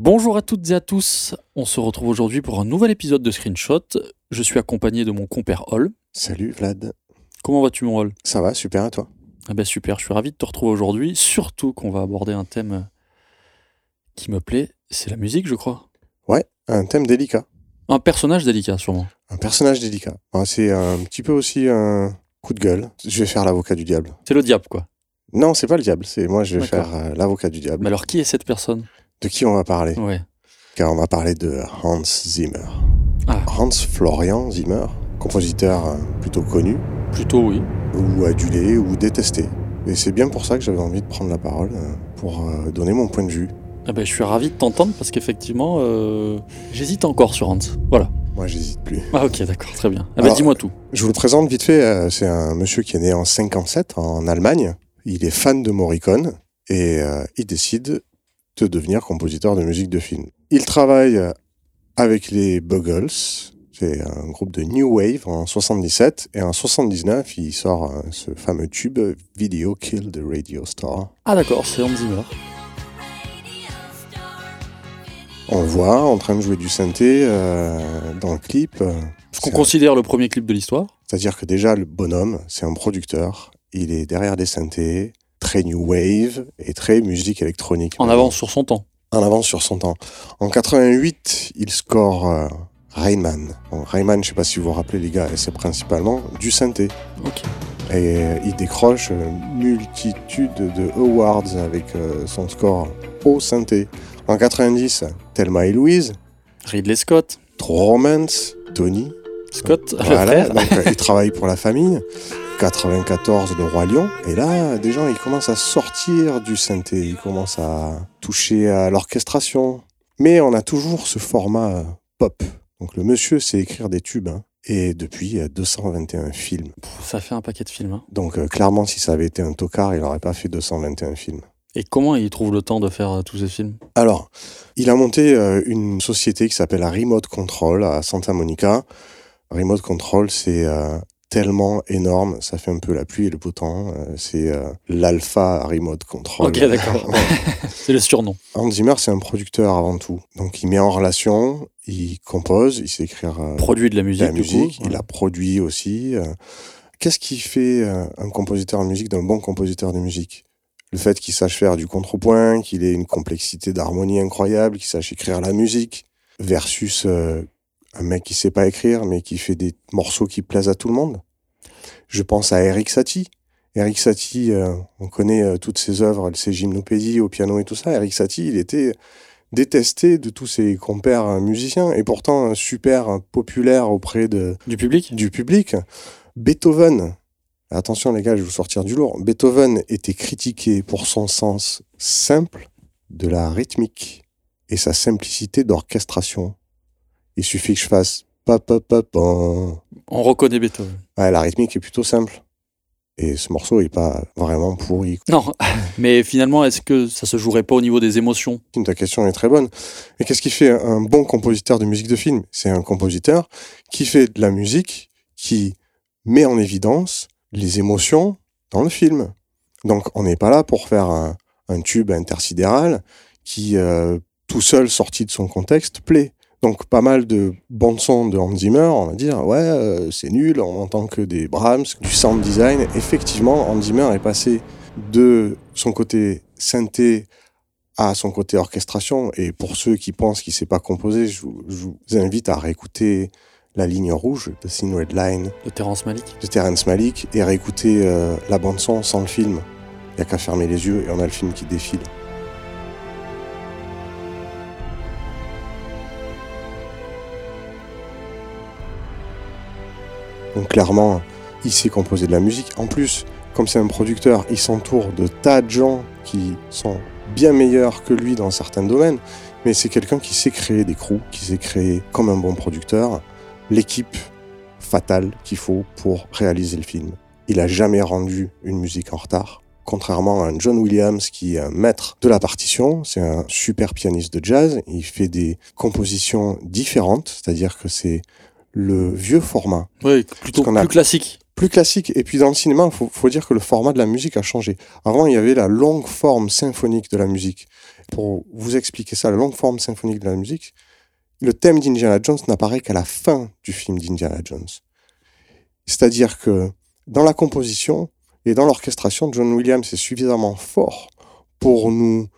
Bonjour à toutes et à tous, on se retrouve aujourd'hui pour un nouvel épisode de Screenshot. Je suis accompagné de mon compère Hall. Salut Vlad. Comment vas-tu mon Hall? Ça va, super à toi? Ah ben super, je suis ravi de te retrouver aujourd'hui, surtout qu'on va aborder un thème qui me plaît, c'est la musique je crois. Ouais, un thème délicat. Un personnage délicat sûrement. Un personnage délicat. C'est un petit peu aussi un coup de gueule. Je vais faire l'avocat du diable. C'est le diable quoi. Non, c'est pas le diable, c'est moi je vais faire euh, l'avocat du diable. Mais alors qui est cette personne? De qui on va parler Ouais. Car on va parler de Hans Zimmer. Ah. Hans Florian Zimmer, compositeur euh, plutôt connu, Plutôt oui. ou adulé, ou détesté. Et c'est bien pour ça que j'avais envie de prendre la parole, euh, pour euh, donner mon point de vue. Ah ben, je suis ravi de t'entendre parce qu'effectivement, euh, j'hésite encore sur Hans. Voilà. Moi, j'hésite plus. Ah ok, d'accord, très bien. Ah ben, dis-moi tout. Je vous le présente vite fait. C'est un monsieur qui est né en 57 en Allemagne. Il est fan de Morricone et euh, il décide de devenir compositeur de musique de film. Il travaille euh, avec les Buggles. C'est un groupe de New Wave en 77 et en 79 il sort euh, ce fameux tube Video Kill the Radio Star. Ah d'accord, c'est Hans Zimmer. On le voit en train de jouer du synthé euh, dans le clip. Ce qu'on considère le premier clip de l'histoire. C'est-à-dire que déjà, le bonhomme, c'est un producteur. Il est derrière des synthés, très new wave et très musique électronique. En avance sur son temps. En avance sur son temps. En 88, il score euh, Rayman. Bon, Rayman, je sais pas si vous vous rappelez, les gars, c'est principalement du synthé. Ok. Et euh, il décroche euh, multitude de awards avec euh, son score au synthé. En 90, Thelma et Louise, Ridley Scott. True Romance, Tony, Scott, Voilà, donc il travaille pour la famille. 94, le Roi Lion. Et là, des gens, ils commencent à sortir du synthé, ils commencent à toucher à l'orchestration. Mais on a toujours ce format euh, pop. Donc le monsieur sait écrire des tubes. hein. Et depuis, il y a 221 films. Pff, Ça fait un paquet de films. hein. Donc euh, clairement, si ça avait été un tocard, il n'aurait pas fait 221 films. Et comment il trouve le temps de faire euh, tous ces films? Alors, il a monté euh, une société qui s'appelle Remote Control à Santa Monica. Remote Control, c'est euh, tellement énorme, ça fait un peu la pluie et le beau temps. euh, c'est euh, l'alpha Remote Control. Ok, d'accord. c'est le surnom. Hans Zimmer, c'est un producteur avant tout. Donc, il met en relation, il compose, il sait écrire euh, Produit de la musique, la du musique, coup. il a produit aussi. euh. Qu'est-ce qui fait un compositeur de musique d'un bon compositeur de musique? Le fait qu'il sache faire du contrepoint, qu'il ait une complexité d'harmonie incroyable, qu'il sache écrire la musique, versus euh, un mec qui sait pas écrire, mais qui fait des morceaux qui plaisent à tout le monde. Je pense à Eric Satie. Eric Satie, euh, on connaît euh, toutes ses œuvres, ses gymnopédies au piano et tout ça. Eric Satie, il était détesté de tous ses compères euh, musiciens et pourtant super populaire auprès de, Du public? du public. Beethoven, attention les gars, je vais vous sortir du lourd. Beethoven était critiqué pour son sens simple de la rythmique et sa simplicité d'orchestration. Il suffit que je fasse pa pa pa pa. On reconnaît Beethoven. Ouais, la rythmique est plutôt simple. Et ce morceau est pas vraiment pourri. Non, mais finalement, est-ce que ça se jouerait pas au niveau des émotions? Ta question est très bonne. Mais qu'est-ce qui fait un bon compositeur de musique de film? C'est un compositeur qui fait de la musique qui met en évidence les émotions dans le film. Donc on n'est pas là pour faire un, un tube intersidéral qui, euh, tout seul sorti de son contexte, plaît. Donc pas mal de bandes son de Hans Zimmer, on va dire, ouais, euh, c'est nul, on entend que des Brahms, du sound design. Effectivement, Hans Zimmer est passé de son côté synthé à son côté orchestration. Et pour ceux qui pensent qu'il ne sait pas composer, je vous, je vous invite à réécouter La ligne rouge de Thin Red Line de Terrence Malick de Terrence Malick et réécouter euh, la bande-son sans le film. Il n'y a qu'à fermer les yeux et on a le film qui défile. Donc clairement, il sait composer de la musique. En plus, comme c'est un producteur, il s'entoure de tas de gens qui sont bien meilleurs que lui dans certains domaines. Mais c'est quelqu'un qui sait créer des crews, qui sait créer comme un bon producteur l'équipe fatale qu'il faut pour réaliser le film. Il a jamais rendu une musique en retard. Contrairement à un John Williams qui est un maître de la partition, c'est un super pianiste de jazz. Il fait des compositions différentes, c'est-à-dire que c'est le vieux format Oui, plutôt a- plus classique. plus classique. Et puis dans le cinéma, il faut, faut dire que le format de la musique a changé. Avant, il y avait la longue forme symphonique de la musique. Pour vous expliquer ça, la longue forme symphonique de la musique, le thème d'Indiana Jones n'apparaît qu'à la fin du film d'Indiana Jones. C'est-à-dire que dans la composition et dans l'orchestration, John Williams est suffisamment fort pour nous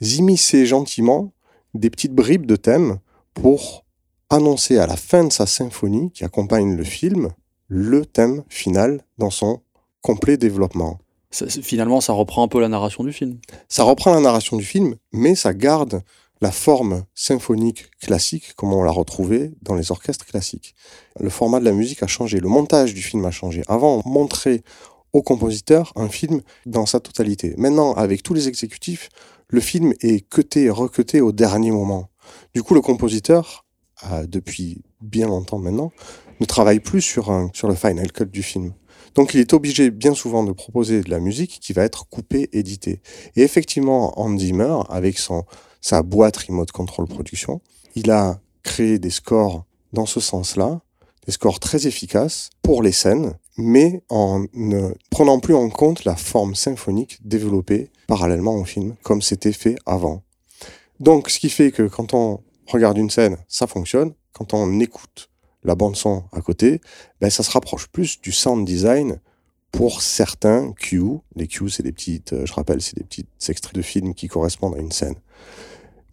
immiscer gentiment des petites bribes de thème pour annoncer à la fin de sa symphonie qui accompagne le film le thème final dans son complet développement. finalement, ça reprend un peu la narration du film. Ça reprend la narration du film, mais ça garde la forme symphonique classique comme on l'a retrouvé dans les orchestres classiques. Le format de la musique a changé, le montage du film a changé. Avant, on montrait au compositeur un film dans sa totalité. Maintenant, avec tous les exécutifs, le film est cuté, recuté au dernier moment. Du coup, le compositeur, depuis bien longtemps maintenant, ne travaille plus sur, un, sur le final cut du film. Donc il est obligé bien souvent de proposer de la musique qui va être coupée, éditée. Et effectivement, Andy Zimmer, avec son, sa boîte Remote Control Production, il a créé des scores dans ce sens-là, des scores très efficaces pour les scènes, mais en ne prenant plus en compte la forme symphonique développée parallèlement au film, comme c'était fait avant. Donc ce qui fait que quand on regarde une scène, ça fonctionne, quand on écoute la bande son à côté, ben, ça se rapproche plus du sound design pour certains cues. Les cues, c'est des petites, euh, je rappelle, c'est des petits extraits de films qui correspondent à une scène.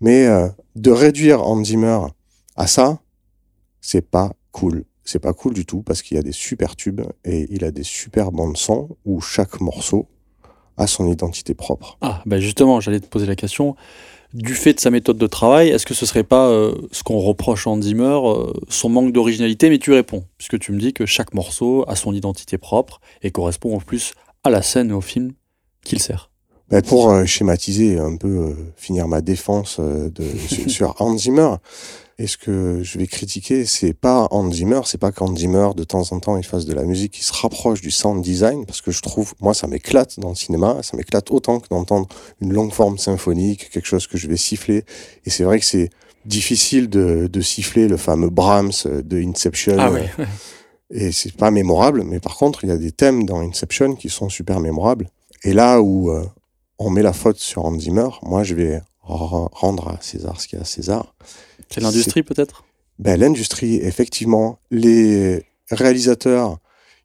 Mais euh, de réduire Hans Zimmer à ça, c'est pas cool. C'est pas cool du tout parce qu'il y a des super tubes et il a des super bandes son où chaque morceau a son identité propre. Ah, ben justement, j'allais te poser la question du fait de sa méthode de travail, est-ce que ce serait pas euh, ce qu'on reproche à Zimmer, euh, son manque d'originalité? Mais tu réponds, puisque tu me dis que chaque morceau a son identité propre et correspond en plus à la scène et au film qu'il sert. Ben pour euh, schématiser un peu, finir ma défense de, sur Hans Zimmer, et ce que je vais critiquer, c'est pas Hans Zimmer, c'est pas qu'Hans Zimmer, de temps en temps, il fasse de la musique qui se rapproche du sound design, parce que je trouve, moi, ça m'éclate dans le cinéma, ça m'éclate autant que d'entendre une longue forme symphonique, quelque chose que je vais siffler. Et c'est vrai que c'est difficile de, de, siffler le fameux Brahms de Inception. Ah ouais. Et c'est pas mémorable, mais par contre, il y a des thèmes dans Inception qui sont super mémorables. Et là où euh, on met la faute sur Hans Zimmer, moi, je vais rendre à César ce qu'il y a à César. C'est l'industrie peut-être? Ben, L'industrie, effectivement. Les réalisateurs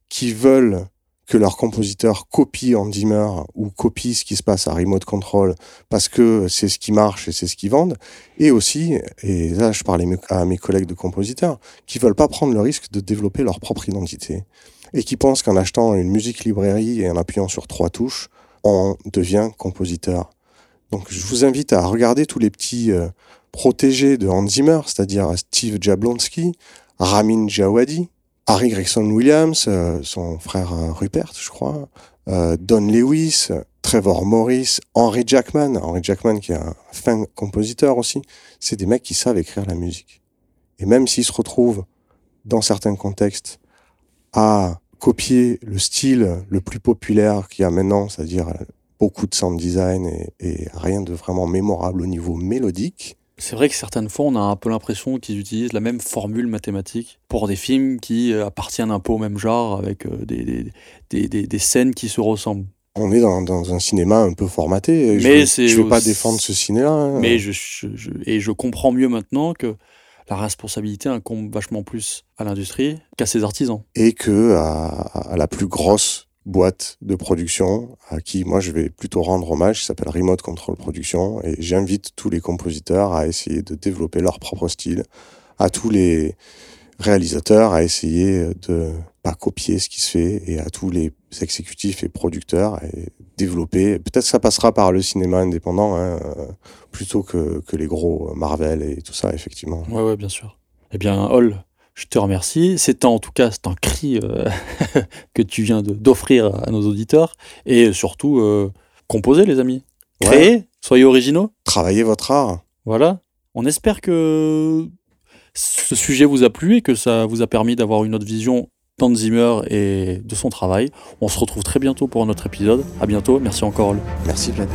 qui veulent que leurs compositeurs copient en dimmer ou copient ce qui se passe à Remote Control parce que c'est ce qui marche et c'est ce qu'ils vendent. Et aussi, et là je parlais à mes collègues de compositeurs, qui veulent pas prendre le risque de développer leur propre identité et qui pensent qu'en achetant une musique librairie et en appuyant sur trois touches, on devient compositeur. Donc je vous invite à regarder tous les petits euh, protégés de Hans Zimmer, c'est-à-dire Steve Jablonski, Ramin Djawadi, Harry Gregson Williams, euh, son frère euh, Rupert, je crois, Don Lewis, Trevor Morris, Henry Jackman, Henry Jackman qui est un fin compositeur aussi, c'est des mecs qui savent écrire la musique. Et même s'ils se retrouvent dans certains contextes à copier le style le plus populaire qu'il y a maintenant, c'est-à-dire beaucoup de sound design et, rien de vraiment mémorable au niveau mélodique. C'est vrai que certaines fois, on a un peu l'impression qu'ils utilisent la même formule mathématique pour des films qui euh, appartiennent un peu au même genre, avec euh, des, des, des, des scènes qui se ressemblent. On est dans, dans, un cinéma un peu formaté. Mais je ne veux pas défendre ce cinéma. Hein. Mais je, je, et je comprends mieux maintenant que la responsabilité incombe vachement plus à l'industrie qu'à ses artisans. Et que à, la plus grosse boîte de production à qui moi je vais plutôt rendre hommage, qui s'appelle Remote Control Production, et j'invite tous les compositeurs à essayer de développer leur propre style, à tous les réalisateurs à essayer de pas copier ce qui se fait, et à tous les exécutifs et producteurs à développer. Peut-être ça passera par le cinéma indépendant, hein, plutôt que, que les gros Marvel et tout ça, effectivement. Ouais, ouais, bien sûr. Eh bien, Hall, je te remercie. C'est en tout cas c'est un cri euh, que tu viens d'offrir à nos auditeurs et surtout euh, composer les amis. Créez, soyez originaux. Travaillez votre art. Voilà. On espère que ce sujet vous a plu et que ça vous a permis d'avoir une autre vision d'Hans Zimmer et de son travail. On se retrouve très bientôt pour un autre épisode. À bientôt. Merci encore. Merci Vlad.